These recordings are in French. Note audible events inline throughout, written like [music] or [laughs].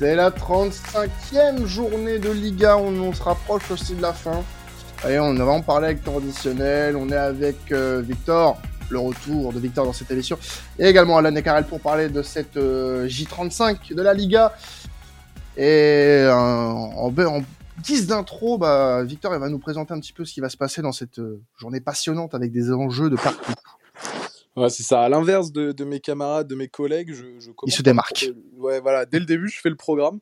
C'est la 35e journée de Liga, on, se rapproche aussi de la fin. Et on va en parler avec traditionnel, on est avec euh, Victor, le retour de Victor dans cette émission, et également Alan et Karel pour parler de cette euh, J35 de la Liga. Et euh, en, en, guise d'intro, bah, Victor il va nous présenter un petit peu ce qui va se passer dans cette journée passionnante avec des enjeux de partout. Ouais, c'est ça. À l'inverse de, de, mes camarades, de mes collègues, je, je Il se démarque. Ouais, voilà. Dès le début, je fais le programme.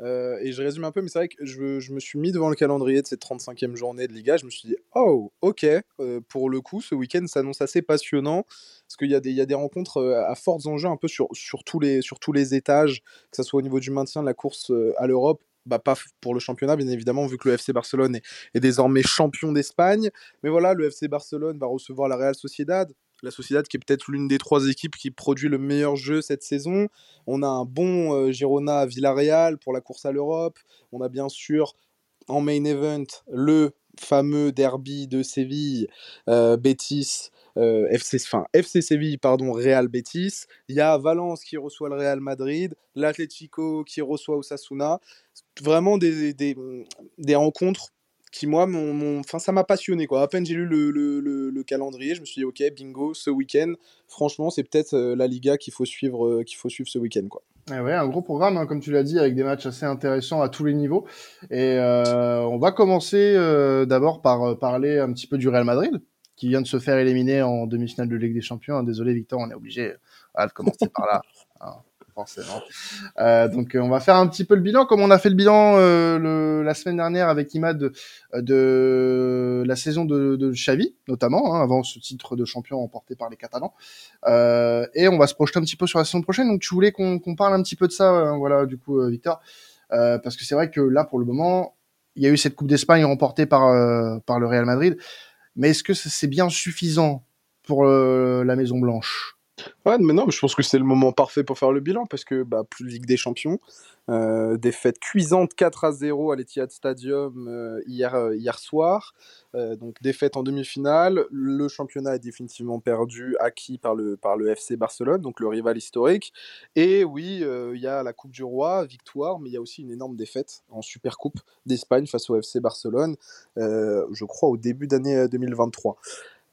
Euh, et je résume un peu, mais c'est vrai que je, je, me suis mis devant le calendrier de cette 35e journée de Liga. Je me suis dit, oh, ok, euh, pour le coup, ce week-end s'annonce assez passionnant. Parce qu'il y, a des, y a des rencontres euh, à forts enjeux, un peu sur, sur, tous les, sur tous les étages, que ce soit au niveau du maintien de la course à l'Europe. Bah, pas pour le championnat, bien évidemment, vu que le FC Barcelone est, est désormais champion d'Espagne. Mais voilà, le FC Barcelone va recevoir la Real Sociedad, la Sociedad qui est peut-être l'une des trois équipes qui produit le meilleur jeu cette saison. On a un bon euh, Girona à Villarreal pour la course à l'Europe. On a bien sûr en main event le fameux derby de Séville, euh, Betis, euh, FC, FC Séville, pardon, Real Betis. Il y a Valence qui reçoit le Real Madrid, l'Atlético qui reçoit Osasuna. Vraiment des, des rencontres qui moi mon, enfin ça m'a passionné quoi à peine j'ai lu le, le, le, calendrier je me suis dit ok bingo ce week-end franchement c'est peut-être euh, la Liga qu'il faut suivre euh, qu'il faut suivre ce week-end quoi eh ouais, un gros programme, hein, comme tu l'as dit, avec des matchs assez intéressants à tous les niveaux. Et euh, on va commencer d'abord par parler un petit peu du Real Madrid, qui vient de se faire éliminer en demi-finale de Ligue des Champions. Hein, désolé Victor, on est obligé de commencer par là. Hein Euh, donc euh, on va faire un petit peu le bilan, comme on a fait le bilan euh, la semaine dernière avec Imad de, la saison de, de Xavi, notamment, hein, avant ce titre de champion emporté par les Catalans. Et on va se projeter un petit peu sur la saison prochaine. Donc tu voulais qu'on parle un petit peu de ça, voilà, du coup, Victor, parce que c'est vrai que là, pour le moment, il y a eu cette Coupe d'Espagne remportée par le Real Madrid, mais est-ce que c'est bien suffisant pour la Maison Blanche? Ouais, mais non, je pense que c'est le moment parfait pour faire le bilan parce que bah, plus Ligue des Champions, euh, défaite cuisante 4 à 0 à l'Etihad Stadium euh, hier, euh, hier soir, donc défaite en demi-finale. Le championnat est définitivement perdu, acquis par le, par le FC Barcelone, donc le rival historique. Et oui, il y a la Coupe du Roi, victoire, mais il y a aussi une énorme défaite en Super Coupe d'Espagne face au FC Barcelone, je crois au début d'année 2023.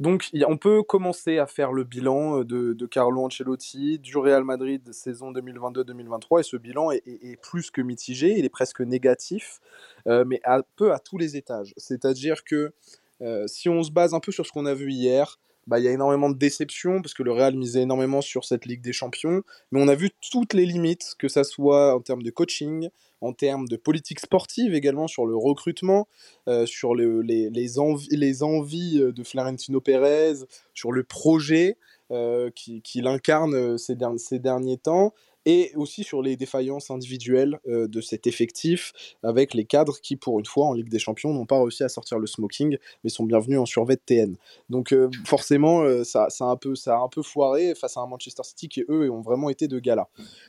Donc on peut commencer à faire le bilan euh, de, Carlo Ancelotti, du Real Madrid saison 2022-2023, et ce bilan est, plus que mitigé, il est presque négatif, euh, mais un peu à tous les étages. C'est-à-dire que euh, si on se base un peu sur ce qu'on a vu hier, bah, il y a énormément de déceptions parce que le Real misait énormément sur cette Ligue des Champions, mais on a vu toutes les limites, que ça soit en termes de coaching, en termes de politique sportive également, sur le recrutement, euh, sur le, les, les, envies, les envies de Florentino Pérez, sur le projet euh, qu'il qui incarne ces, ces derniers temps et aussi sur les défaillances individuelles euh, de cet effectif avec les cadres qui, pour une fois, en Ligue des Champions, n'ont pas réussi à sortir le smoking, mais sont bienvenus en survêt TN. Donc euh, forcément, euh, ça, ça, a un peu, ça a un peu foiré face à un Manchester City qui, eux, ont vraiment été de gala.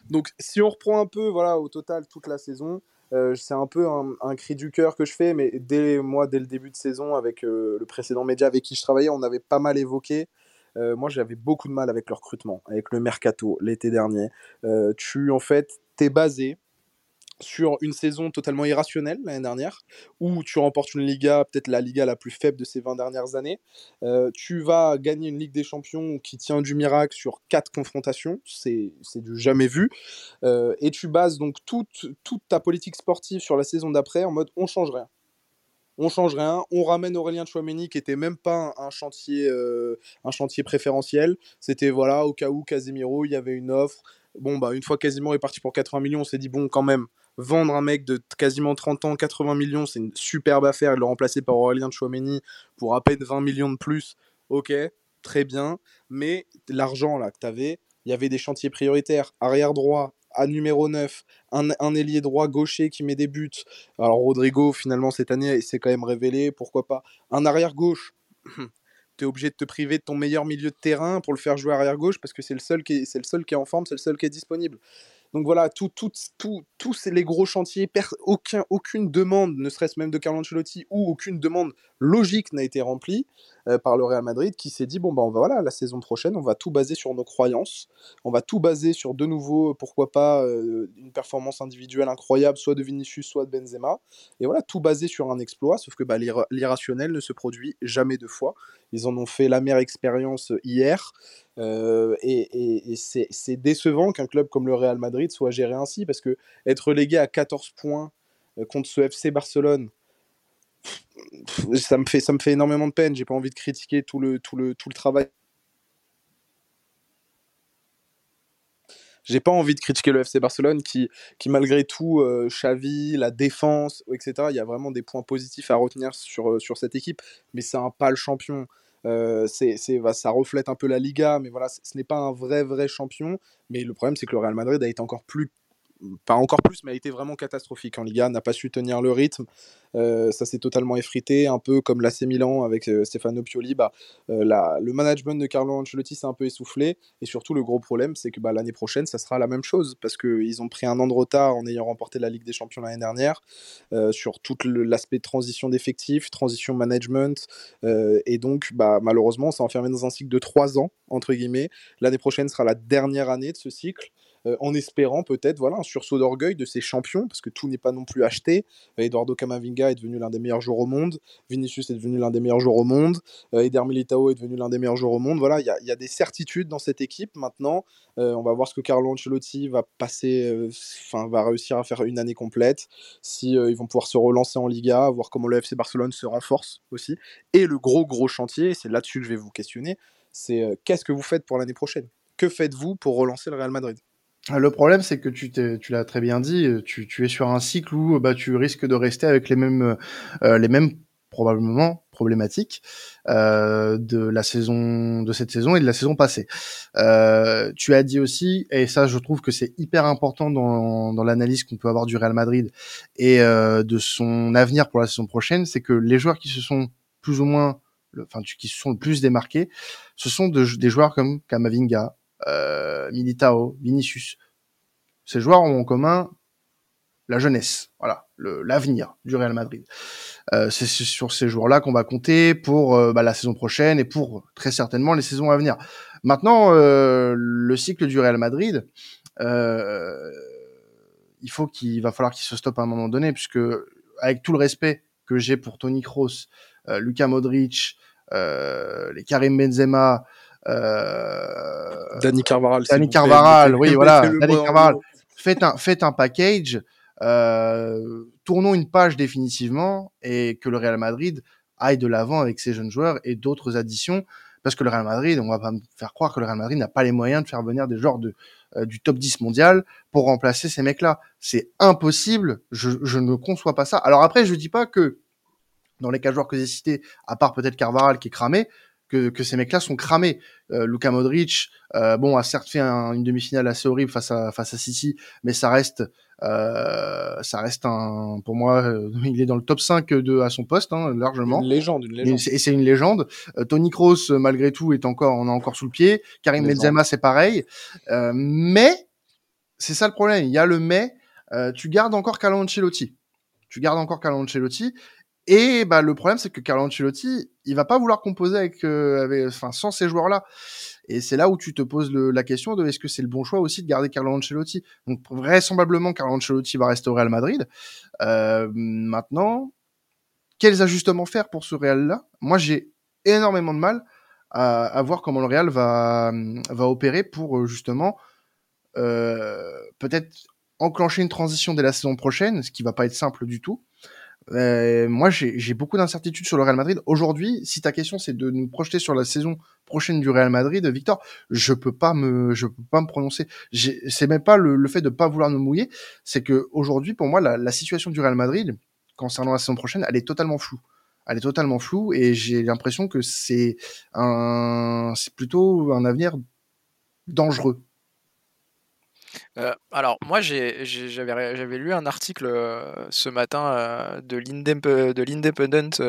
Donc si on reprend un peu, voilà, au total, toute la saison, c'est un peu un, cri du cœur que je fais, mais dès moi, dès le début de saison, avec le précédent média avec qui je travaillais, on avait pas mal évoqué euh, moi, j'avais beaucoup de mal avec le recrutement, avec le mercato l'été dernier. Euh, tu, en fait, t'es basé sur une saison totalement irrationnelle l'année dernière, où tu remportes une Liga, peut-être la Liga la plus faible de ces 20 dernières années. Euh, tu vas gagner une Ligue des Champions qui tient du miracle sur quatre confrontations, c'est du jamais vu. et tu bases donc toute, toute ta politique sportive sur la saison d'après en mode on change rien on change rien, on ramène Aurélien Chouameni qui était même pas un, chantier, euh, un chantier préférentiel. C'était voilà, au cas où Casemiro, il y avait une offre. Bon, bah, une fois Casemiro est parti pour 80 millions, on s'est dit, bon, quand même, vendre un mec de quasiment 30 ans, 80 millions, c'est une superbe affaire. Et le remplacer par Aurélien Chouameni pour à peine 20 millions de plus, ok, très bien. Mais l'argent là que tu avais, il y avait des chantiers prioritaires. Arrière droit, à numéro 9, un, un ailier droit gaucher qui met des buts. Alors Rodrigo, finalement, cette année, il s'est quand même révélé, pourquoi pas. Un arrière gauche, [clears throat] tu es obligé de te priver de ton meilleur milieu de terrain pour le faire jouer arrière gauche parce que c'est le, seul qui est, en forme, c'est le seul qui est disponible. Donc voilà, tous les gros chantiers, aucun, aucune demande, ne serait-ce même de Carlo Ancelotti, ou aucune demande logique n'a été remplie. Par le Real Madrid qui s'est dit bon bah on va voilà la saison prochaine on va tout baser sur nos croyances, on va tout baser sur de nouveau pourquoi pas une performance individuelle incroyable soit de Vinicius soit de Benzema et voilà tout basé sur un exploit sauf que bah, l'irrationnel ne se produit jamais deux fois. Ils en ont fait la meilleure expérience hier. Euh, et, c'est décevant qu'un club comme le Real Madrid soit géré ainsi, parce que être relégué à 14 points euh, contre ce FC Barcelone, ça me fait, ça me fait énormément de peine. J'ai pas envie de critiquer tout le, tout le, tout le travail. J'ai pas envie de critiquer le FC Barcelone qui, qui malgré tout, euh, Xavi, la défense, etc. Il y a vraiment des points positifs à retenir sur, sur cette équipe, mais c'est un pas le champion. Euh, c'est, ça reflète un peu la Liga, mais voilà, ce n'est pas un vrai, vrai champion. Mais le problème, c'est que le Real Madrid a été encore plus pas encore plus, mais a été vraiment catastrophique en Liga, n'a pas su tenir le rythme. Euh, ça s'est totalement effrité, un peu comme l'AC Milan avec euh, Stefano Pioli. Bah, euh, le management de Carlo Ancelotti s'est un peu essoufflé. Et surtout, le gros problème, c'est que bah, l'année prochaine, ça sera la même chose parce qu'ils ont pris un an de retard en ayant remporté la Ligue des Champions l'année dernière sur tout l'aspect transition d'effectifs, transition management. et donc, bah, malheureusement, on s'est enfermé dans un cycle de trois ans, entre guillemets. L'année prochaine sera la dernière année de ce cycle. Euh, en espérant peut-être voilà, un sursaut d'orgueil de ces champions, parce que tout n'est pas non plus acheté. Euh, Eduardo Camavinga est devenu l'un des meilleurs joueurs au monde, Vinicius est devenu l'un des meilleurs joueurs au monde, euh, Eder Militao est devenu l'un des meilleurs joueurs au monde. Voilà, il y, a des certitudes dans cette équipe. Maintenant, on va voir ce que Carlo Ancelotti va passer, enfin va réussir à faire une année complète, si ils vont pouvoir se relancer en Liga, voir comment le FC Barcelone se renforce aussi. Et le gros gros chantier, c'est là-dessus que je vais vous questionner, c'est qu'est-ce que vous faites pour l'année prochaine? Que faites-vous pour relancer le Real Madrid? Le problème, c'est que tu, l'as très bien dit, tu, tu, es sur un cycle où bah, tu risques de rester avec les mêmes, euh, les mêmes probablement problématiques euh, de la saison, de cette saison et de la saison passée. Euh, tu as dit aussi, et ça, je trouve que c'est hyper important dans, l'analyse qu'on peut avoir du Real Madrid et euh, de son avenir pour la saison prochaine, c'est que les joueurs qui se sont plus ou moins, enfin, qui se sont le plus démarqués, ce sont des joueurs comme Kamavinga, euh, Militao, Vinicius. Ces joueurs ont en commun la jeunesse, voilà, l'avenir du Real Madrid. Euh, c'est sur ces joueurs-là qu'on va compter pour euh, bah, la saison prochaine et pour très certainement les saisons à venir. Maintenant, le cycle du Real Madrid, il faut qu'il va falloir qu'il se stoppe à un moment donné, puisque avec tout le respect que j'ai pour Tony Kroos, Luka Modric, les Karim Benzema, euh, Danny Carvaral. Danny Carvaral, oui, voilà. Danny Carvaral. Faites un, faites un package, euh, tournons une page définitivement et que le Real Madrid aille de l'avant avec ses jeunes joueurs et d'autres additions. Parce que le Real Madrid, on va pas me faire croire que le Real Madrid n'a pas les moyens de faire venir des joueurs de, euh, du top 10 mondial pour remplacer ces mecs-là. C'est impossible. Je, je ne conçois pas ça. Alors après, je dis pas que dans les quatre joueurs que j'ai cités, à part peut-être Carvaral qui est cramé, que, que ces mecs-là sont cramés. Euh, Luka Modric, euh, bon, a certes fait une demi-finale assez horrible face à face à City, mais ça reste euh, ça reste un pour moi euh, [laughs] il est dans le top 5 de à son poste hein, largement. Une légende une légende. Et c'est une légende. Euh, Tony Kroos malgré tout est encore on a encore sous le pied. Karim Benzema c'est pareil. Mais c'est ça le problème. Il y a le mais. Tu gardes encore Carlo Ancelotti. Tu gardes encore Carlo Ancelotti et bah le problème c'est que Carlo Ancelotti, il va pas vouloir composer avec, euh, avec enfin sans ces joueurs-là. Et c'est là où tu te poses le, la question de est-ce que c'est le bon choix aussi de garder Carlo Ancelotti? Donc vraisemblablement Carlo Ancelotti va rester au Real Madrid. Euh, maintenant, quels ajustements faire pour ce Real-là? Moi j'ai énormément de mal à, à, voir comment le Real va va opérer pour euh, justement euh, peut-être enclencher une transition dès la saison prochaine, ce qui va pas être simple du tout. Euh, moi, j'ai beaucoup d'incertitudes sur le Real Madrid. Aujourd'hui, si ta question c'est de nous projeter sur la saison prochaine du Real Madrid, Victor, je peux pas me, je peux pas me prononcer. C'est même pas le, le, fait de pas vouloir nous mouiller, c'est que aujourd'hui, pour moi, la, la, situation du Real Madrid concernant la saison prochaine, elle est totalement floue. Elle est totalement floue et j'ai l'impression que c'est un, c'est plutôt un avenir dangereux Euh, alors, moi, j'avais lu un article euh, ce matin euh, de l'Independent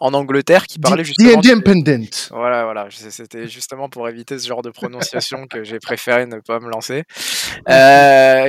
en Angleterre qui parlait justement. The Independent. Voilà, voilà. C'était justement pour éviter ce genre de prononciation que j'ai préféré ne pas me lancer.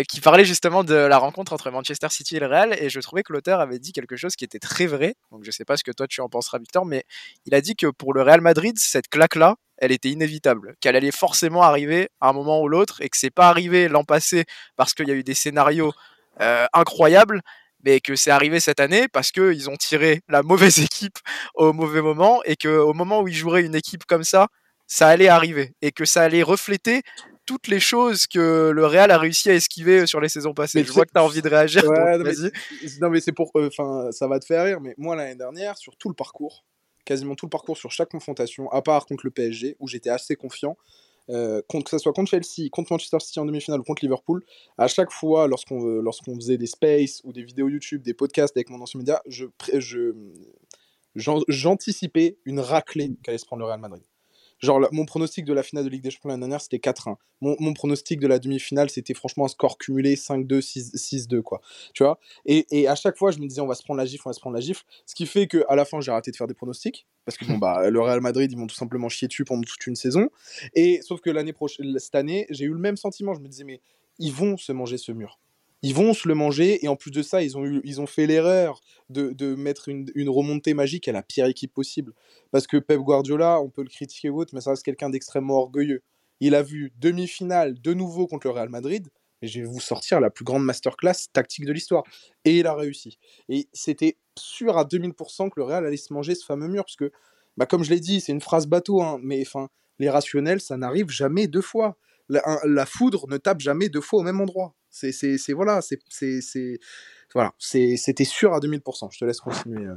qui parlait justement de la rencontre entre Manchester City et le Real. Et je trouvais que l'auteur avait dit quelque chose qui était très vrai. Donc, je sais pas ce que toi tu en penseras, Victor, mais il a dit que pour le Real Madrid, cette claque-là, elle était inévitable, qu'elle allait forcément arriver à un moment ou l'autre et que c'est pas arrivé l'an passé parce qu'il y a eu des scénarios euh, incroyables, mais que c'est arrivé cette année parce qu'ils ont tiré la mauvaise [laughs] équipe au mauvais moment et qu'au moment où ils joueraient une équipe comme ça, ça allait arriver et que ça allait refléter toutes les choses que le Real a réussi à esquiver sur les saisons passées. je vois que tu as envie de réagir. non, mais, c'est pour. Euh, enfin, ça va te faire rire, mais moi, l'année dernière, sur tout le parcours, quasiment tout le parcours sur chaque confrontation, à part contre le PSG, où j'étais assez confiant. Euh, contre, que ce soit contre Chelsea, contre Manchester City en demi-finale ou contre Liverpool, à chaque fois, lorsqu'on faisait des spaces ou des vidéos YouTube, des podcasts avec mon ancien média, je, je, j'anticipais une raclée qu'allait se prendre le Real Madrid. Genre, mon pronostic de la finale de Ligue des Champions l'année dernière, c'était 4-1. Mon, mon, pronostic de la demi-finale, c'était franchement un score cumulé 5-2, 6-2, quoi. Tu vois? Et, et, à chaque fois, je me disais, on va se prendre la gifle, on va se prendre la gifle. Ce qui fait qu'à la fin, j'ai arrêté de faire des pronostics. Parce que bon, [laughs] bah, le Real Madrid, ils m'ont tout simplement chié dessus pendant toute une saison. Et sauf que l'année prochaine, cette année, j'ai eu le même sentiment. Je me disais, mais ils vont se manger ce mur ils vont se le manger et en plus de ça, ils ont, ils ont fait l'erreur de, de, mettre une, une, remontée magique à la pire équipe possible. Parce que Pep Guardiola, on peut le critiquer ou autre, mais ça reste quelqu'un d'extrêmement orgueilleux. Il a vu demi-finale de nouveau contre le Real Madrid, et je vais vous sortir la plus grande masterclass tactique de l'histoire. Et il a réussi. Et c'était sûr à 2000% que le Real allait se manger ce fameux mur, parce que, bah, comme je l'ai dit, c'est une phrase bateau, hein, mais enfin, les rationnels, ça n'arrive jamais deux fois. La foudre ne tape jamais deux fois au même endroit. C'est, c'est, voilà, c'est, c'est, voilà, c'était sûr à 2000%. Je te laisse continuer. Euh,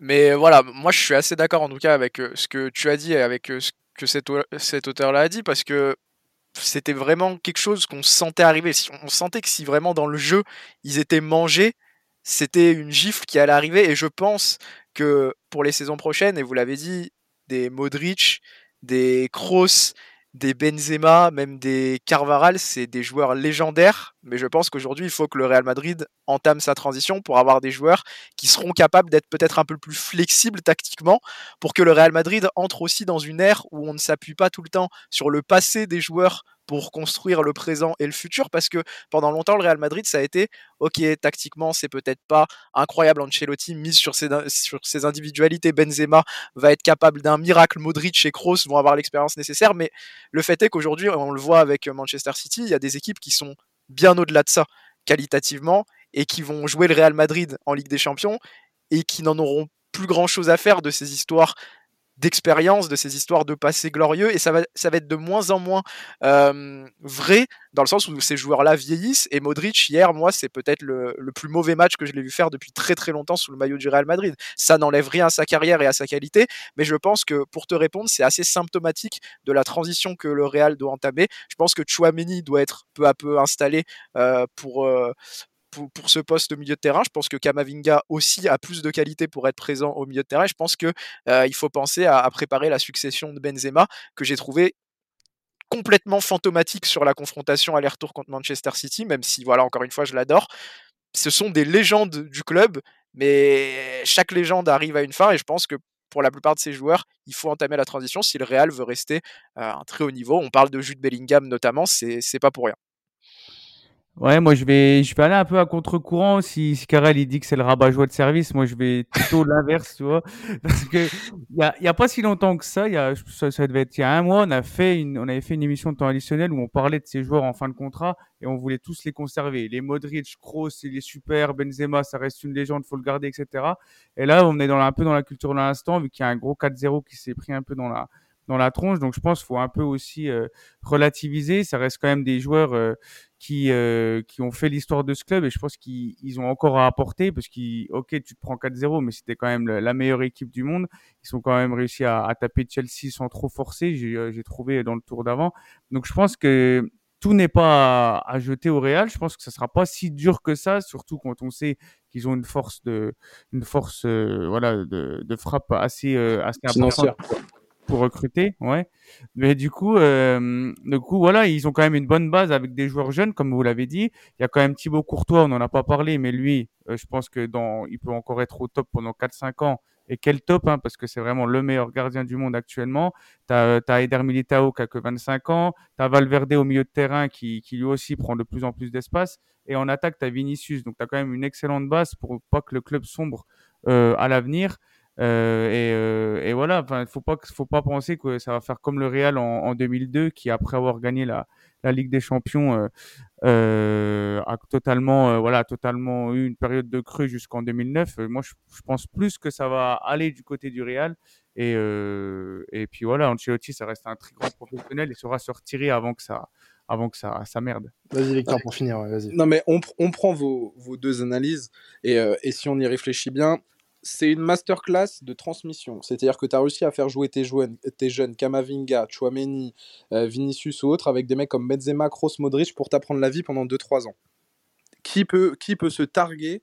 Mais voilà, moi je suis assez d'accord en tout cas avec euh, ce que tu as dit et avec euh, ce que cet, cet auteur-là a dit parce que c'était vraiment quelque chose qu'on sentait arriver. On sentait que si vraiment dans le jeu ils étaient mangés, c'était une gifle qui allait arriver. Et je pense que pour les saisons prochaines, et vous l'avez dit, des Modric, des Kroos, des Benzema, même des Carvaral, c'est des joueurs légendaires, mais je pense qu'aujourd'hui, il faut que le Real Madrid entame sa transition pour avoir des joueurs qui seront capables d'être peut-être un peu plus flexibles tactiquement, pour que le Real Madrid entre aussi dans une ère où on ne s'appuie pas tout le temps sur le passé des joueurs pour construire le présent et le futur parce que pendant longtemps le Real Madrid ça a été ok tactiquement c'est peut-être pas incroyable Ancelotti mise sur ses, sur ses individualités Benzema va être capable d'un miracle Modric et Kroos vont avoir l'expérience nécessaire mais le fait est qu'aujourd'hui on le voit avec Manchester City il y a des équipes qui sont bien au-delà de ça qualitativement et qui vont jouer le Real Madrid en Ligue des Champions et qui n'en auront plus grand chose à faire de ces histoires d'expérience, de ces histoires de passé glorieux, et ça va, ça va être de moins en moins vrai, dans le sens où ces joueurs-là vieillissent, et Modric, hier, moi, c'est peut-être le, le, plus mauvais match que je l'ai vu faire depuis très très longtemps sous le maillot du Real Madrid. Ça n'enlève rien à sa carrière et à sa qualité, mais je pense que, pour te répondre, c'est assez symptomatique de la transition que le Real doit entamer. Je pense que Chouameni doit être peu à peu installé pour, pour, ce poste au milieu de terrain. Je pense que Kamavinga aussi a plus de qualité pour être présent au milieu de terrain. je pense qu'il euh, il faut penser à, préparer la succession de Benzema, que j'ai trouvé complètement fantomatique sur la confrontation aller-retour contre Manchester City, même si, voilà, encore une fois, je l'adore. Ce sont des légendes du club, mais chaque légende arrive à une fin, et je pense que pour la plupart de ces joueurs, il faut entamer la transition si le Real veut rester à un très haut niveau. On parle de Jude Bellingham notamment, c'est pas pour rien. Ouais, moi je vais, je vais aller un peu à contre-courant. Si, si Karel il dit que c'est le rabat-joie de service, moi je vais plutôt [laughs] l'inverse, tu vois. Parce que il y a, y a, pas si longtemps que ça, il y a, ça, ça, devait être il y a un mois, on a fait une, on avait fait une émission de temps additionnel où on parlait de ces joueurs en fin de contrat et on voulait tous les conserver. Les Modric, Kroos, il est super, Benzema, ça reste une légende, faut le garder, etc. Et là, on est dans un peu dans la culture de l'instant, vu qu'il y a un gros 4-0 qui s'est pris un peu dans la dans la tronche. Donc je pense qu'il faut un peu aussi euh, relativiser. Ça reste quand même des joueurs euh, qui euh, qui ont fait l'histoire de ce club et je pense qu'ils ont encore à apporter parce qu'ils ok tu te prends 4-0 mais c'était quand même la meilleure équipe du monde. Ils sont quand même réussi à, à taper Chelsea sans trop forcer. J'ai trouvé dans le tour d'avant. Donc je pense que tout n'est pas à, jeter au Real. Je pense que ça sera pas si dur que ça, surtout quand on sait qu'ils ont une force de, une force, voilà, de, de frappe assez, assez importante pour recruter, ouais. Mais du coup, euh, du coup, voilà, ils ont quand même une bonne base avec des joueurs jeunes, comme vous l'avez dit. Il y a quand même Thibaut Courtois, on n'en a pas parlé, mais lui, euh, je pense que dans, il peut encore être au top pendant 4-5 ans. Et quel top, hein, parce que c'est vraiment le meilleur gardien du monde actuellement. Tu as, as, Eder Militao qui a que 25 ans. Tu as Valverde au milieu de terrain qui, qui lui aussi prend de plus en plus d'espace. Et en attaque, tu as Vinicius. Donc tu as quand même une excellente base pour pas que le club sombre euh, à l'avenir. Euh, et, euh, et, voilà, enfin, faut pas, faut pas penser que ça va faire comme le Real en, en 2002, qui après avoir gagné la, la Ligue des Champions euh, euh a totalement, euh, voilà, totalement eu une période de creux jusqu'en 2009. moi, je, je, pense plus que ça va aller du côté du Real. Et, et puis voilà, Ancelotti, ça reste un très grand professionnel et saura se retirer avant que ça, avant que ça, ça merde. Vas-y Victor pour finir. Ouais, non mais on, on prend vos, vos, deux analyses et, euh, et, si on y réfléchit bien, c'est une masterclass de transmission. C'est-à-dire que tu as réussi à faire jouer tes jeunes, tes jeunes Kamavinga, Chouameni, euh, Vinicius ou autres avec des mecs comme Benzema, Kroos, Modric pour t'apprendre la vie pendant 2-3 ans. Qui peut, qui peut se targuer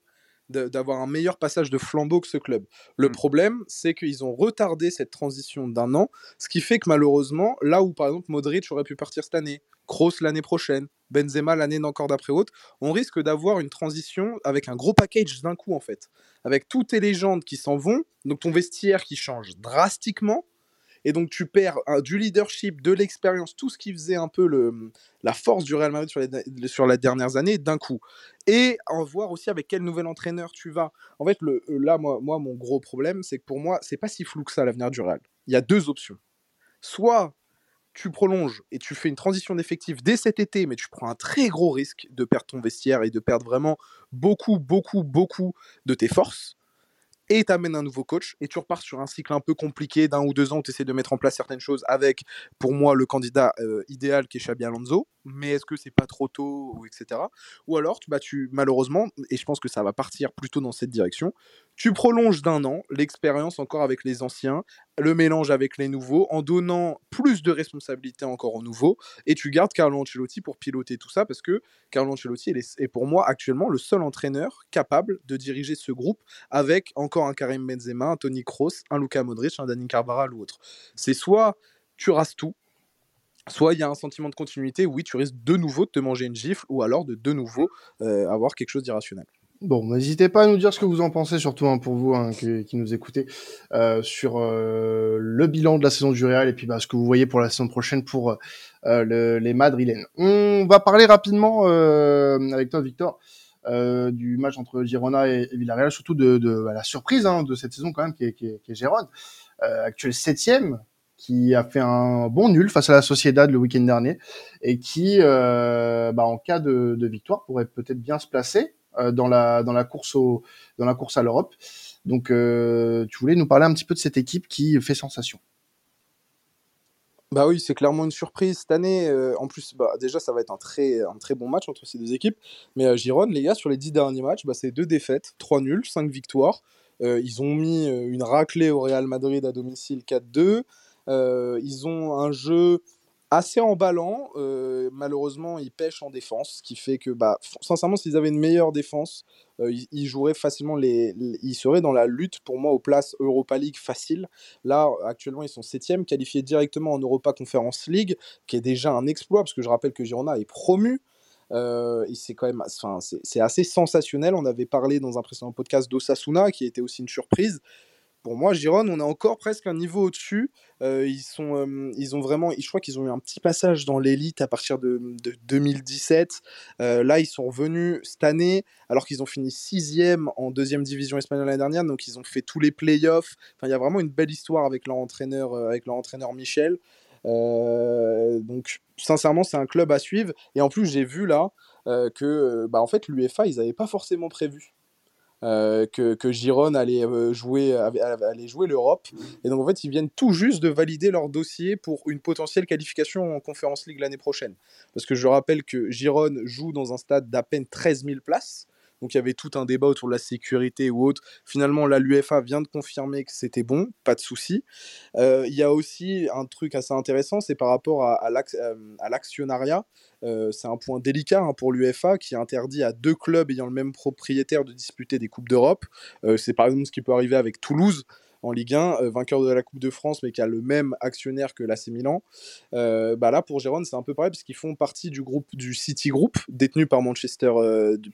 d'avoir un meilleur passage de flambeau que ce club. Le mmh. problème, c'est qu'ils ont retardé cette transition d'un an, ce qui fait que malheureusement, là où par exemple Modric aurait pu partir cette année, Kroos l'année prochaine, Benzema l'année encore d'après haute, on risque d'avoir une transition avec un gros package d'un coup en fait. Avec toutes tes légendes qui s'en vont, donc ton vestiaire qui change drastiquement, et donc tu perds du leadership, de l'expérience, tout ce qui faisait un peu la force du Real Madrid sur les, sur les dernières années d'un coup. Et en voir aussi avec quel nouvel entraîneur tu vas. En fait, le, là, moi, moi, mon gros problème, c'est que pour moi, c'est pas si flou que ça l'avenir du Real. Il y a deux options. Soit tu prolonges et tu fais une transition d'effectif dès cet été, mais tu prends un très gros risque de perdre ton vestiaire et de perdre vraiment beaucoup, beaucoup, beaucoup de tes forces et tu amènes un nouveau coach et tu repars sur un cycle un peu compliqué d'un ou deux ans où tu essaies de mettre en place certaines choses avec, pour moi, le candidat euh, idéal qui est Xabi Alonso. Mais est-ce que c'est pas trop tôt, ou etc. Ou alors, bah, tu, malheureusement, et je pense que ça va partir plutôt dans cette direction, tu prolonges d'un an l'expérience encore avec les anciens, le mélange avec les nouveaux, en donnant plus de responsabilités encore aux nouveaux, et tu gardes Carlo Ancelotti pour piloter tout ça, parce que Carlo Ancelotti est, pour moi actuellement le seul entraîneur capable de diriger ce groupe avec encore un Karim Benzema, un Tony Kroos, un Luka Modric, un Dani Carvajal ou autre. C'est soit tu rases tout, soit il y a un sentiment de continuité, oui, tu risques de nouveau de te manger une gifle, ou alors de de nouveau euh, avoir quelque chose d'irrationnel. Bon, n'hésitez pas à nous dire ce que vous en pensez, surtout hein, pour vous hein, qui, nous écoutez, euh, sur euh, le bilan de la saison du Real et puis bah, ce que vous voyez pour la saison prochaine pour le, les Madrilènes. On va parler rapidement avec toi, Victor, du match entre Girona et, Villarreal, surtout de, de bah, la surprise hein, de cette saison quand même, qui est, qui est, qui est Gérone, actuel septième, qui a fait un bon nul face à la Sociedad le week-end dernier et qui, bah, en cas de, victoire, pourrait peut-être bien se placer euh, dans la dans la course au dans la course à l'Europe. Donc euh, tu voulais nous parler un petit peu de cette équipe qui fait sensation. Bah oui, c'est clairement une surprise cette année. Euh, en plus, bah, déjà, ça va être un très, un très bon match entre ces deux équipes. Mais euh, Giron, les gars, sur les dix derniers matchs, bah, c'est deux défaites, trois nuls, cinq victoires. Euh, ils ont mis une raclée au Real Madrid à domicile 4-2. Ils ont un jeu assez emballant. Euh, malheureusement, ils pêchent en défense, ce qui fait que, bah, sincèrement, s'ils avaient une meilleure défense, euh, ils, joueraient facilement les, Ils seraient dans la lutte pour moi aux places Europa League facile. Là, actuellement, ils sont 7 qualifiés directement en Europa Conference League, qui est déjà un exploit, parce que je rappelle que Girona est promu. Euh, c'est quand même, enfin, c'est assez sensationnel. On avait parlé dans un précédent podcast d'Osasuna, qui était aussi une surprise pour moi, Giron, on est encore presque un niveau au-dessus. Euh, ils, sont, euh, ils ont vraiment, je crois qu'ils ont eu un petit passage dans l'élite à partir de, de 2017. Euh, là, ils sont revenus cette année, alors qu'ils ont fini sixième en deuxième division espagnole l'année dernière. Donc, ils ont fait tous les playoffs. Enfin, il y a vraiment une belle histoire avec leur entraîneur, avec leur entraîneur Michel. Donc, sincèrement, c'est un club à suivre. Et en plus, j'ai vu là que, bah, en fait, l'UEFA, ils n'avaient pas forcément prévu euh, que, que euh, jouer, allait jouer l'Europe. Et donc en fait, ils viennent tout juste de valider leur dossier pour une potentielle qualification en Conference League l'année prochaine. Parce que je rappelle que Giron joue dans un stade d'à peine 13 000 places. Donc il y avait tout un débat autour de la sécurité ou autre. Finalement, là, l'UFA vient de confirmer que c'était bon, pas de souci. Euh, il y a aussi un truc assez intéressant, c'est par rapport à, à l'actionnariat. Euh, c'est un point délicat hein, pour l'UFA qui interdit à deux clubs ayant le même propriétaire de disputer des Coupes d'Europe. Euh, c'est par exemple ce qui peut arriver avec Toulouse en Ligue 1, vainqueur de la Coupe de France, mais qui a le même actionnaire que l'AC Milan. bah là, pour Gérone, c'est un peu pareil, parce qu'ils font partie du groupe du City Group, détenu par Manchester,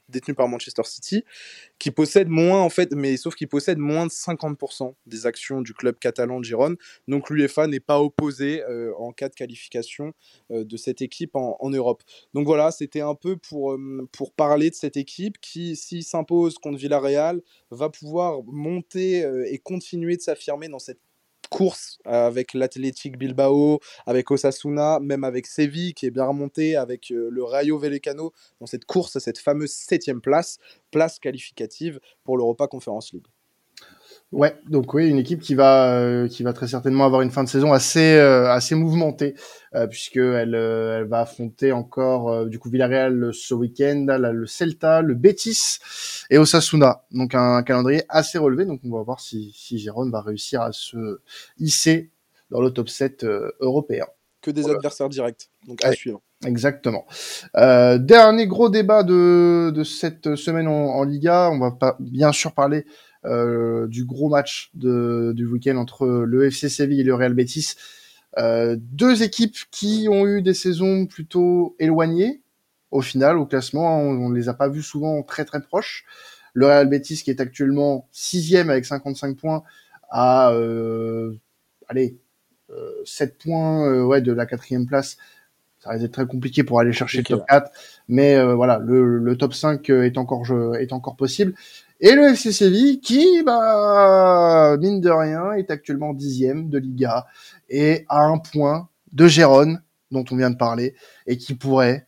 détenu par Manchester City, qui possède moins, en fait, mais sauf qu'il possède moins de 50% des actions du club catalan de Gérone. Donc l'UEFA n'est pas opposé en cas de qualification de cette équipe en, en Europe. Donc voilà, c'était un peu pour, pour parler de cette équipe qui, s'il s'impose contre Villarreal, va pouvoir monter et continuer de s'affirmer dans cette course avec l'Athletic Bilbao, avec Osasuna, même avec Séville qui est bien remonté, avec le Rayo Vallecano dans cette course à cette fameuse septième place, place qualificative pour l'Europa Conference League. Ouais, donc oui, une équipe qui va euh, qui va très certainement avoir une fin de saison assez euh, assez mouvementée euh, puisque elle elle va affronter encore du coup Villarreal ce week-end, le Celta, le Betis et Osasuna. Donc un, calendrier assez relevé. Donc on va voir si si Jérôme va réussir à se hisser dans le top 7 européen. Que des adversaires directs, donc à suivre. Exactement. Euh, dernier gros débat de, de cette semaine en, en Liga. On va pas bien sûr parler euh, du gros match de, du week-end entre le FC Séville et le Real Betis. Euh, deux équipes qui ont eu des saisons plutôt éloignées au final au classement. On, ne les a pas vus souvent très très proches. Le Real Betis qui est actuellement sixième avec 55 points à euh, allez euh, 7 points euh, ouais de la quatrième place. Ça risque d'être très compliqué pour aller chercher le top 4, mais euh, voilà, le, le, top 5 est encore est encore possible. Et le FC Séville, qui, bah, mine de rien, est actuellement dixième de Liga et à un point de Gérone, dont on vient de parler, et qui pourrait,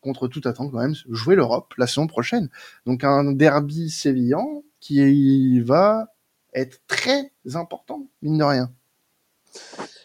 contre toute attente quand même, jouer l'Europe la saison prochaine. Donc un derby sévillan qui va être très important, mine de rien.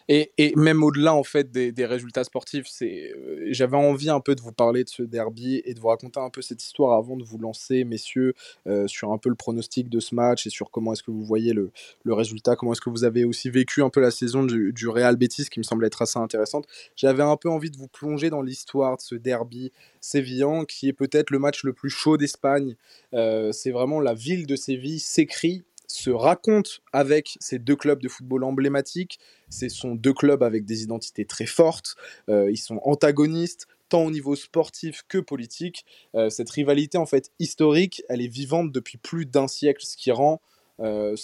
Et, même au-delà en fait des, résultats sportifs, c'est, euh, j'avais envie un peu de vous parler de ce derby et de vous raconter un peu cette histoire avant de vous lancer, messieurs, euh, sur un peu le pronostic de ce match et sur comment est-ce que vous voyez le, le résultat, comment est-ce que vous avez aussi vécu un peu la saison du, du Real Betis, qui me semble être assez intéressante. J'avais un peu envie de vous plonger dans l'histoire de ce derby sévillan, qui est peut-être le match le plus chaud d'Espagne. Euh, c'est vraiment la ville de Séville s'écrit se raconte avec ces deux clubs de football emblématiques. Ce sont deux clubs avec des identités très fortes. Euh, ils sont antagonistes tant au niveau sportif que politique. Euh, cette rivalité en fait historique, elle est vivante depuis plus d'un siècle, ce qui rend euh,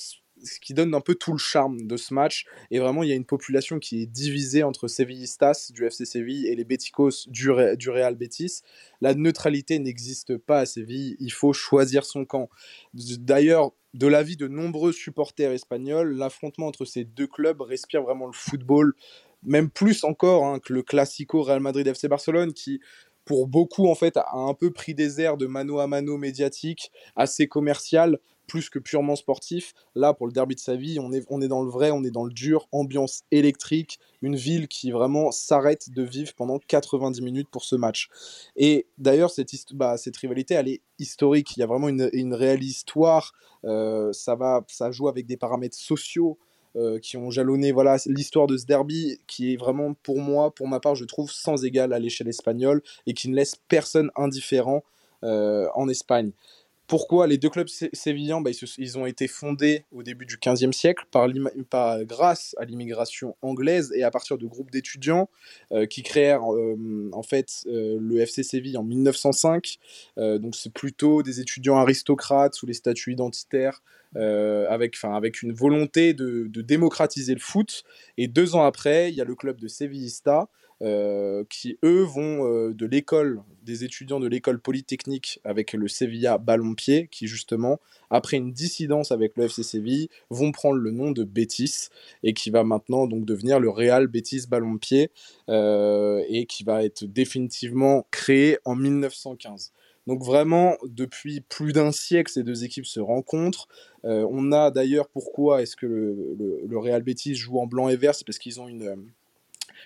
ce qui donne un peu tout le charme de ce match. Et vraiment, il y a une population qui est divisée entre Sevillistas du FC Séville et les Beticos du, du Real Betis. La neutralité n'existe pas à Séville, il faut choisir son camp. D'ailleurs, de l'avis de nombreux supporters espagnols, l'affrontement entre ces deux clubs respire vraiment le football, même plus encore hein, que le Classico Real Madrid FC Barcelone qui pour beaucoup en fait a un peu pris des airs de mano à mano médiatique, assez commercial, plus que purement sportif. Là, pour le derby de sa vie, on est, on est dans le vrai, on est dans le dur, ambiance électrique, une ville qui vraiment s'arrête de vivre pendant 90 minutes pour ce match. Et d'ailleurs, cette, bah, cette rivalité, elle est historique. Il y a vraiment une, une réelle histoire. Euh, ça, va, ça joue avec des paramètres sociaux. Euh, qui ont jalonné voilà l'histoire de ce derby qui est vraiment pour moi pour ma part je trouve sans égal à l'échelle espagnole et qui ne laisse personne indifférent euh, en Espagne pourquoi les deux clubs sévillans bah, ils, ont été fondés au début du XVe siècle par, grâce à l'immigration anglaise et à partir de groupes d'étudiants euh, qui créèrent euh, en fait euh, le FC Séville en 1905. donc c'est plutôt des étudiants aristocrates sous les statuts identitaires avec, une volonté de, de, démocratiser le foot. Et deux ans après, il y a le club de Sevillista euh, qui eux vont euh, de l'école, des étudiants de l'école polytechnique avec le Sevilla Ballon-Pied, qui justement, après une dissidence avec le FC Séville, vont prendre le nom de Betis et qui va maintenant donc devenir le Real Betis Ballon-Pied euh, et qui va être définitivement créé en 1915. Donc vraiment, depuis plus d'un siècle, ces deux équipes se rencontrent. on a d'ailleurs pourquoi est-ce que le, Real Betis joue en blanc et vert, c'est parce qu'ils ont une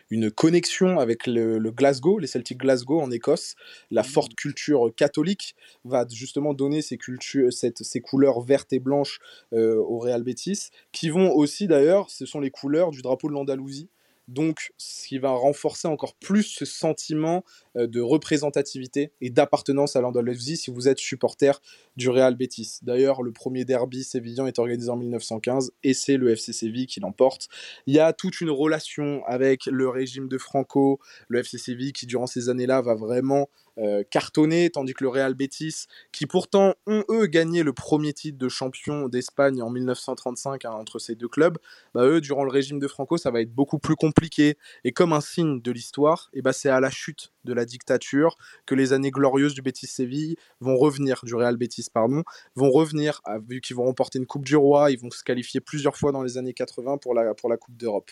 une connexion avec le, Glasgow, les Celtic Glasgow en Écosse. La mmh. forte culture catholique va justement donner ces, cultures, cette, ces couleurs vertes et blanches euh, au Real Betis, qui vont aussi d'ailleurs, ce sont les couleurs du drapeau de l'Andalousie. Donc, ce qui va renforcer encore plus ce sentiment euh, de représentativité et d'appartenance à l'Andalousie si vous êtes supporter du Real Betis. D'ailleurs, le premier derby sévillan est organisé en 1915 et c'est le FC Séville qui l'emporte. Il y a toute une relation avec le régime de Franco, le FC Séville qui durant ces années-là va vraiment euh, cartonné, tandis que le Real Betis, qui pourtant ont eux gagné le premier titre de champion d'Espagne en 1935 hein, entre ces deux clubs, bah, eux, durant le régime de Franco, ça va être beaucoup plus compliqué. Et comme un signe de l'histoire, et bah, c'est à la chute de la dictature que les années glorieuses du Betis Séville vont revenir, du Real Betis, pardon, vont revenir, ah, vu qu'ils vont remporter une Coupe du Roi, ils vont se qualifier plusieurs fois dans les années 80 pour la, pour la Coupe d'Europe.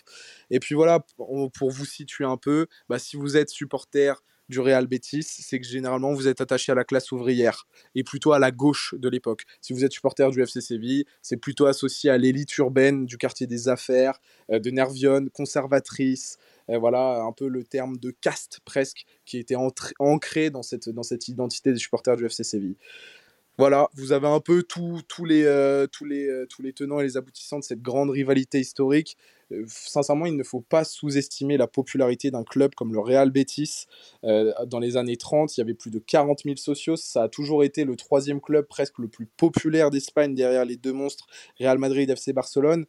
Et puis voilà, pour vous situer un peu, bah, si vous êtes supporter du Real Betis, c'est que généralement vous êtes attaché à la classe ouvrière et plutôt à la gauche de l'époque. Si vous êtes supporter du FC Séville, c'est plutôt associé à l'élite urbaine du quartier des affaires, euh, de Nervion, conservatrice. Euh, voilà un peu le terme de caste presque qui était ancré dans cette, dans cette identité des supporters du FC Séville. Voilà, vous avez un peu tous les, euh, les, tous les tenants et les aboutissants de cette grande rivalité historique. Euh, sincèrement, il ne faut pas sous-estimer la popularité d'un club comme le Real Betis. dans les années 30, il y avait plus de 40 000 socios. Ça a toujours été le troisième club presque le plus populaire d'Espagne derrière les deux monstres Real Madrid et FC Barcelone.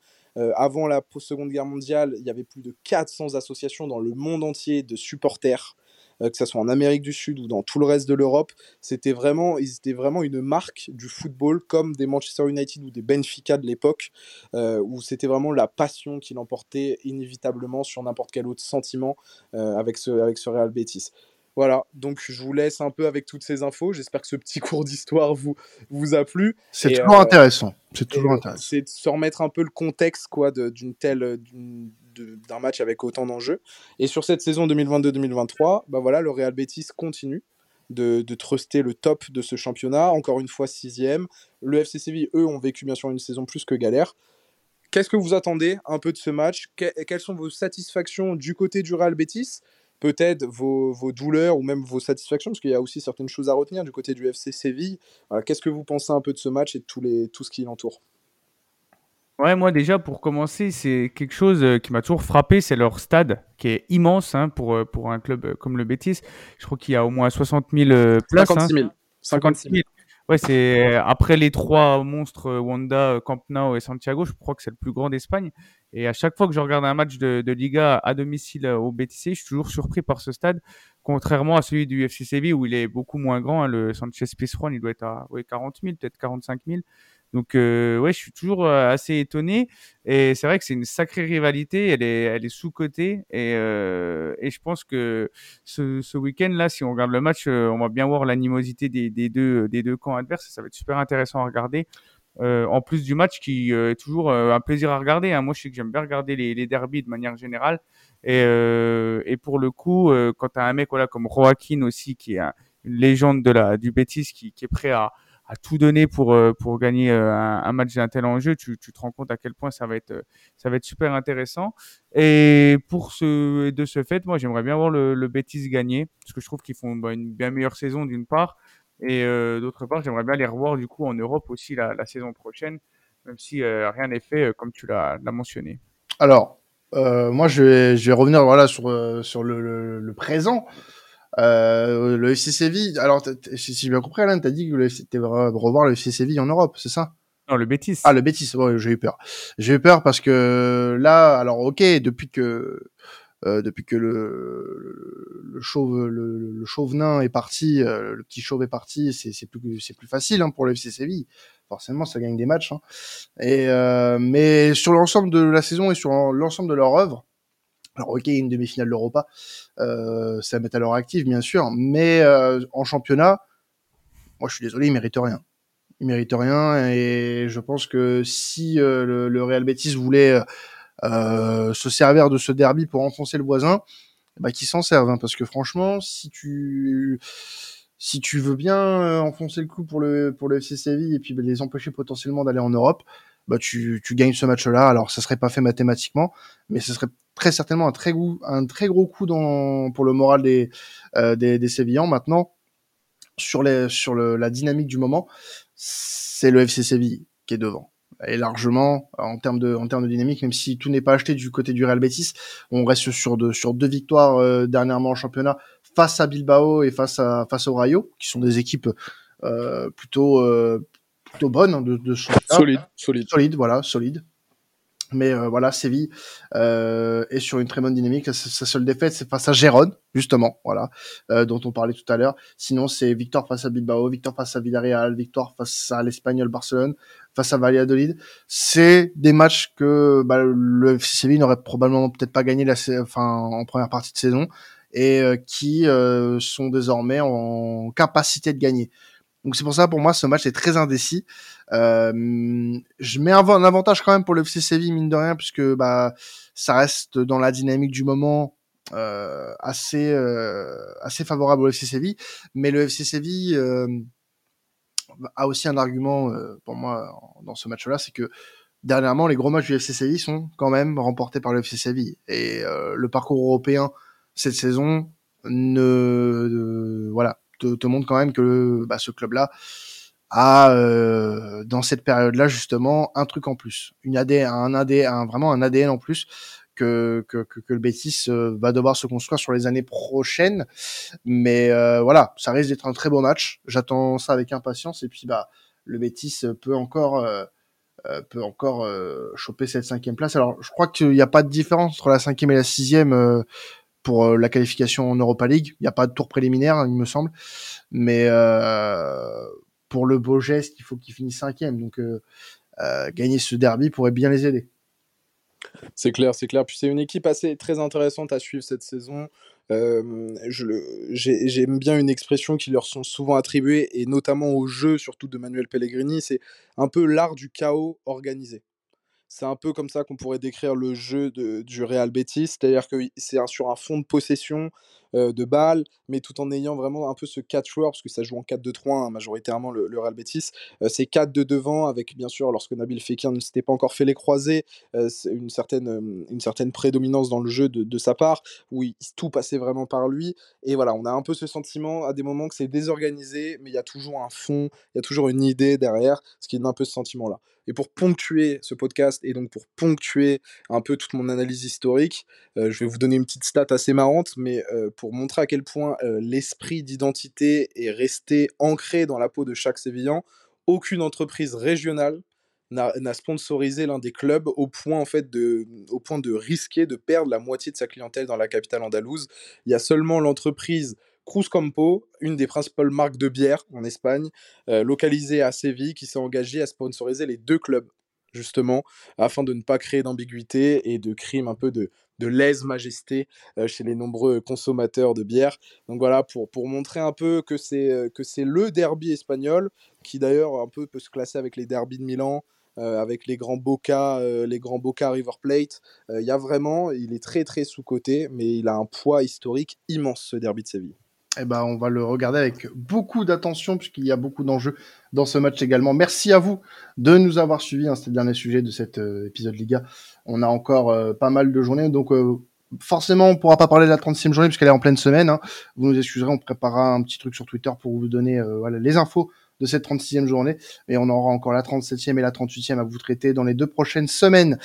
avant la Seconde Guerre mondiale, il y avait plus de 400 associations dans le monde entier de supporters. Euh, que ce soit en Amérique du Sud ou dans tout le reste de l'Europe. C'était vraiment, ils étaient vraiment une marque du football comme des Manchester United ou des Benfica de l'époque, euh, où c'était vraiment la passion qui l'emportait inévitablement sur n'importe quel autre sentiment euh, avec, ce, avec ce Real Betis. Voilà, donc je vous laisse un peu avec toutes ces infos. J'espère que ce petit [laughs] cours d'histoire vous, vous a plu. C'est toujours intéressant. C'est toujours intéressant. C'est de se remettre un peu le contexte quoi d'une telle d'un match avec autant d'enjeux. Et sur cette saison 2022-2023, bah voilà, le Real Betis continue de, de, truster le top de ce championnat. Encore une fois, sixième. Le FC Séville, eux, ont vécu bien sûr une saison plus que galère. Qu'est-ce que vous attendez un peu de ce match? Quelles sont vos satisfactions du côté du Real Betis? Peut-être vos, vos, douleurs ou même vos satisfactions, parce qu'il y a aussi certaines choses à retenir du côté du FC Séville. Qu'est-ce que vous pensez un peu de ce match et de tous les, tout ce qui l'entoure? Ouais, moi déjà pour commencer, c'est quelque chose euh, qui m'a toujours frappé, c'est leur stade qui est immense hein, pour, euh, pour un club euh, comme le Betis. Je crois qu'il y a au moins 60 000 places. 56 000. 56 000. Ouais, c'est après les trois monstres Wanda, Camp Nou et Santiago, je crois que c'est le plus grand d'Espagne. Et à chaque fois que je regarde un match de, de Liga à domicile au Betis, je suis toujours surpris par ce stade, contrairement à celui du FC Séville où il est beaucoup moins grand. Hein. le Sanchez Pizjuan, il doit être à ouais, 40 000, peut-être 45 000. Donc euh, ouais, je suis toujours euh, assez étonné et c'est vrai que c'est une sacrée rivalité. Elle est, elle est sous cotée et, euh, et je pense que ce, week-end là, si on regarde le match, on va bien voir l'animosité des, deux des deux camps adverses. Ça va être super intéressant à regarder. en plus du match qui est toujours un plaisir à regarder. Hein. Moi, je sais que j'aime bien regarder les, les de manière générale. Et, pour le coup, quand tu as un mec comme Joaquin aussi, qui est une légende de la, du Betis, qui, qui est prêt à, à tout donner pour euh, pour gagner euh, un, match d'un tel enjeu, tu, tu te rends compte à quel point ça va être ça va être super intéressant. Et pour ce de ce fait, moi j'aimerais bien voir le, le Betis gagner parce que je trouve qu'ils font bah, une bien meilleure saison d'une part et euh, d'autre part j'aimerais bien les revoir du coup en Europe aussi la, la saison prochaine, même si rien n'est fait comme tu l'as mentionné. Alors moi je vais je vais revenir voilà sur sur le, le, le présent. Euh, le FC Séville, alors si j'ai bien compris, Alain, t'as dit que c'était revoir le FC Séville en Europe, c'est ça? Non, le Betis. Ah, le Betis, ouais, j'ai eu peur. J'ai eu peur parce que là, alors ok, depuis que euh, depuis que le, le chauve le, le chauve nain est parti, euh, le petit chauve est parti, c'est c'est plus c'est plus facile hein, pour le FC Séville. Forcément, ça gagne des matchs. Hein. Et euh, mais sur l'ensemble de la saison et sur l'ensemble de leur œuvre, alors ok, une demi-finale d'Europa, euh, ça met à l'heure active bien sûr, mais euh, en championnat, moi je suis désolé, il mérite rien. Il mérite rien et je pense que si euh, le, Real Betis voulait euh, se servir de ce derby pour enfoncer le voisin, bah qu'ils s'en servent, hein, parce que franchement, si tu si tu veux bien enfoncer le clou pour le pour le FC Séville et puis les empêcher potentiellement d'aller en Europe, bah tu, tu gagnes ce match-là. Alors ça serait pas fait mathématiquement, mais ce serait très certainement un très gros, un très gros coup dans, pour le moral des, euh, des, des Sévillans. Maintenant, sur, les, sur le, la dynamique du moment, c'est le FC Séville qui est devant. et largement en termes de en termes de dynamique même si tout n'est pas acheté du côté du Real Betis on reste sur deux sur deux victoires euh, dernièrement en championnat face à Bilbao et face à face au Rayo qui sont des équipes euh, plutôt euh, plutôt bonnes hein, de, de solide solide solide voilà solide mais euh, voilà, Séville euh, est sur une très bonne dynamique. Sa, seule défaite, c'est face à Gérone, justement, voilà, euh, dont on parlait tout à l'heure. Sinon, c'est victoire face à Bilbao, victoire face à Villarreal, victoire face à l'Espagnol Barcelone, face à Valladolid. C'est des matchs que bah, le FC Séville n'aurait probablement peut-être pas gagné la, enfin, en première partie de saison et euh, qui euh, sont désormais en capacité de gagner. Donc c'est pour ça, pour moi, ce match est très indécis. Euh, je mets un, avantage quand même pour le FC Séville, mine de rien, puisque bah, ça reste dans la dynamique du moment euh, assez, euh, assez favorable au FC. Mais le FC Séville a aussi un argument pour moi dans ce match-là, c'est que dernièrement, les gros matchs du FC sont quand même remportés par le FC Séville. Et le parcours européen cette saison ne voilà te, te montre quand même que bah, ce club-là a euh, dans cette période-là justement un truc en plus, une AD, un AD, un, vraiment un ADN en plus que que, le Betis euh, va devoir se construire sur les années prochaines. Mais euh, voilà, ça risque d'être un très beau match. J'attends ça avec impatience et puis bah le Betis peut encore peut encore choper cette cinquième place. Alors je crois qu'il n'y a pas de différence entre la cinquième et la sixième pour euh, la qualification en Europa League. Il n'y a pas de tour préliminaire, il me semble. Mais euh, pour le beau geste, il faut qu'il finisse cinquième. Donc euh, gagner ce derby pourrait bien les aider. C'est clair, c'est clair. Puis c'est une équipe assez très intéressante à suivre cette saison. J'aime bien une expression qui leur sont souvent attribuées, et notamment au jeu, surtout de Manuel Pellegrini, c'est un peu l'art du chaos organisé. C'est un peu comme ça qu'on pourrait décrire le jeu du Real Betis, c'est-à-dire que c'est sur un fond de possession euh, de balles, mais tout en ayant vraiment un peu ce 4 joueurs, parce que ça joue en 4-2-3 hein, majoritairement le, Real Betis. Euh, c'est 4 de devant, avec bien sûr, lorsque Nabil Fekir ne s'était pas encore fait les croisés, euh, une, certaine, une certaine prédominance dans le jeu de, de sa part, où tout passait vraiment par lui. Et voilà, on a un peu ce sentiment à des moments que c'est désorganisé, mais il y a toujours un fond, il y a toujours une idée derrière, ce qui donne un peu ce sentiment-là. Et pour ponctuer ce podcast et donc pour ponctuer un peu toute mon analyse historique, je vais vous donner une petite stat assez marrante, mais pour montrer à quel point euh, l'esprit d'identité est resté ancré dans la peau de chaque Sévillan, aucune entreprise régionale n'a sponsorisé l'un des clubs au point en fait de au point de risquer de perdre la moitié de sa clientèle dans la capitale andalouse. Il y a seulement l'entreprise Cruz Campo, une des principales marques de bière en Espagne, euh, localisée à Séville, qui s'est engagée à sponsoriser les deux clubs, justement, afin de ne pas créer d'ambiguïté et de crime un peu de, de lèse-majesté euh, chez les nombreux consommateurs de bière. Donc voilà, pour, pour montrer un peu que c'est, euh, que c'est le derby espagnol, qui d'ailleurs un peu peut se classer avec les derbys de Milan, euh, avec les grands Boca, les grands Boca River Plate. Il y a vraiment, il est très très sous-coté, mais il a un poids historique immense ce derby de Séville eh ben, on va le regarder avec beaucoup d'attention puisqu'il y a beaucoup d'enjeux dans ce match également. Merci à vous de nous avoir suivis. Hein, C'était le dernier sujet de cet euh, épisode Liga. On a encore euh, pas mal de journées, donc euh, forcément, on pourra pas parler de la 36e journée puisqu'elle est en pleine semaine. Hein. Vous nous excuserez, on préparera un petit truc sur Twitter pour vous donner les infos de cette 36e journée. Et on aura encore la 37e et la 38e à vous traiter dans les deux prochaines semaines.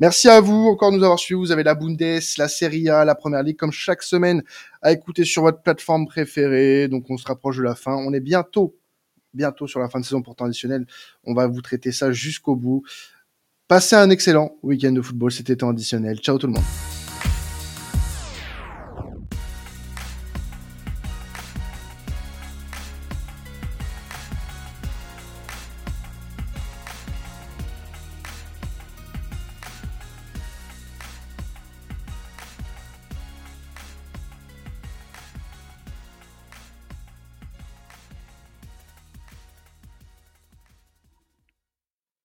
Merci à vous encore de nous avoir suivis. Vous avez la Bundes, la Serie A, la Première Ligue, comme chaque semaine, à écouter sur votre plateforme préférée. Donc on se rapproche de la fin. On est bientôt, bientôt sur la fin de saison pour traditionnel. On va vous traiter ça jusqu'au bout. Passez un excellent week-end de football. C'était temps additionnel. Ciao tout le monde.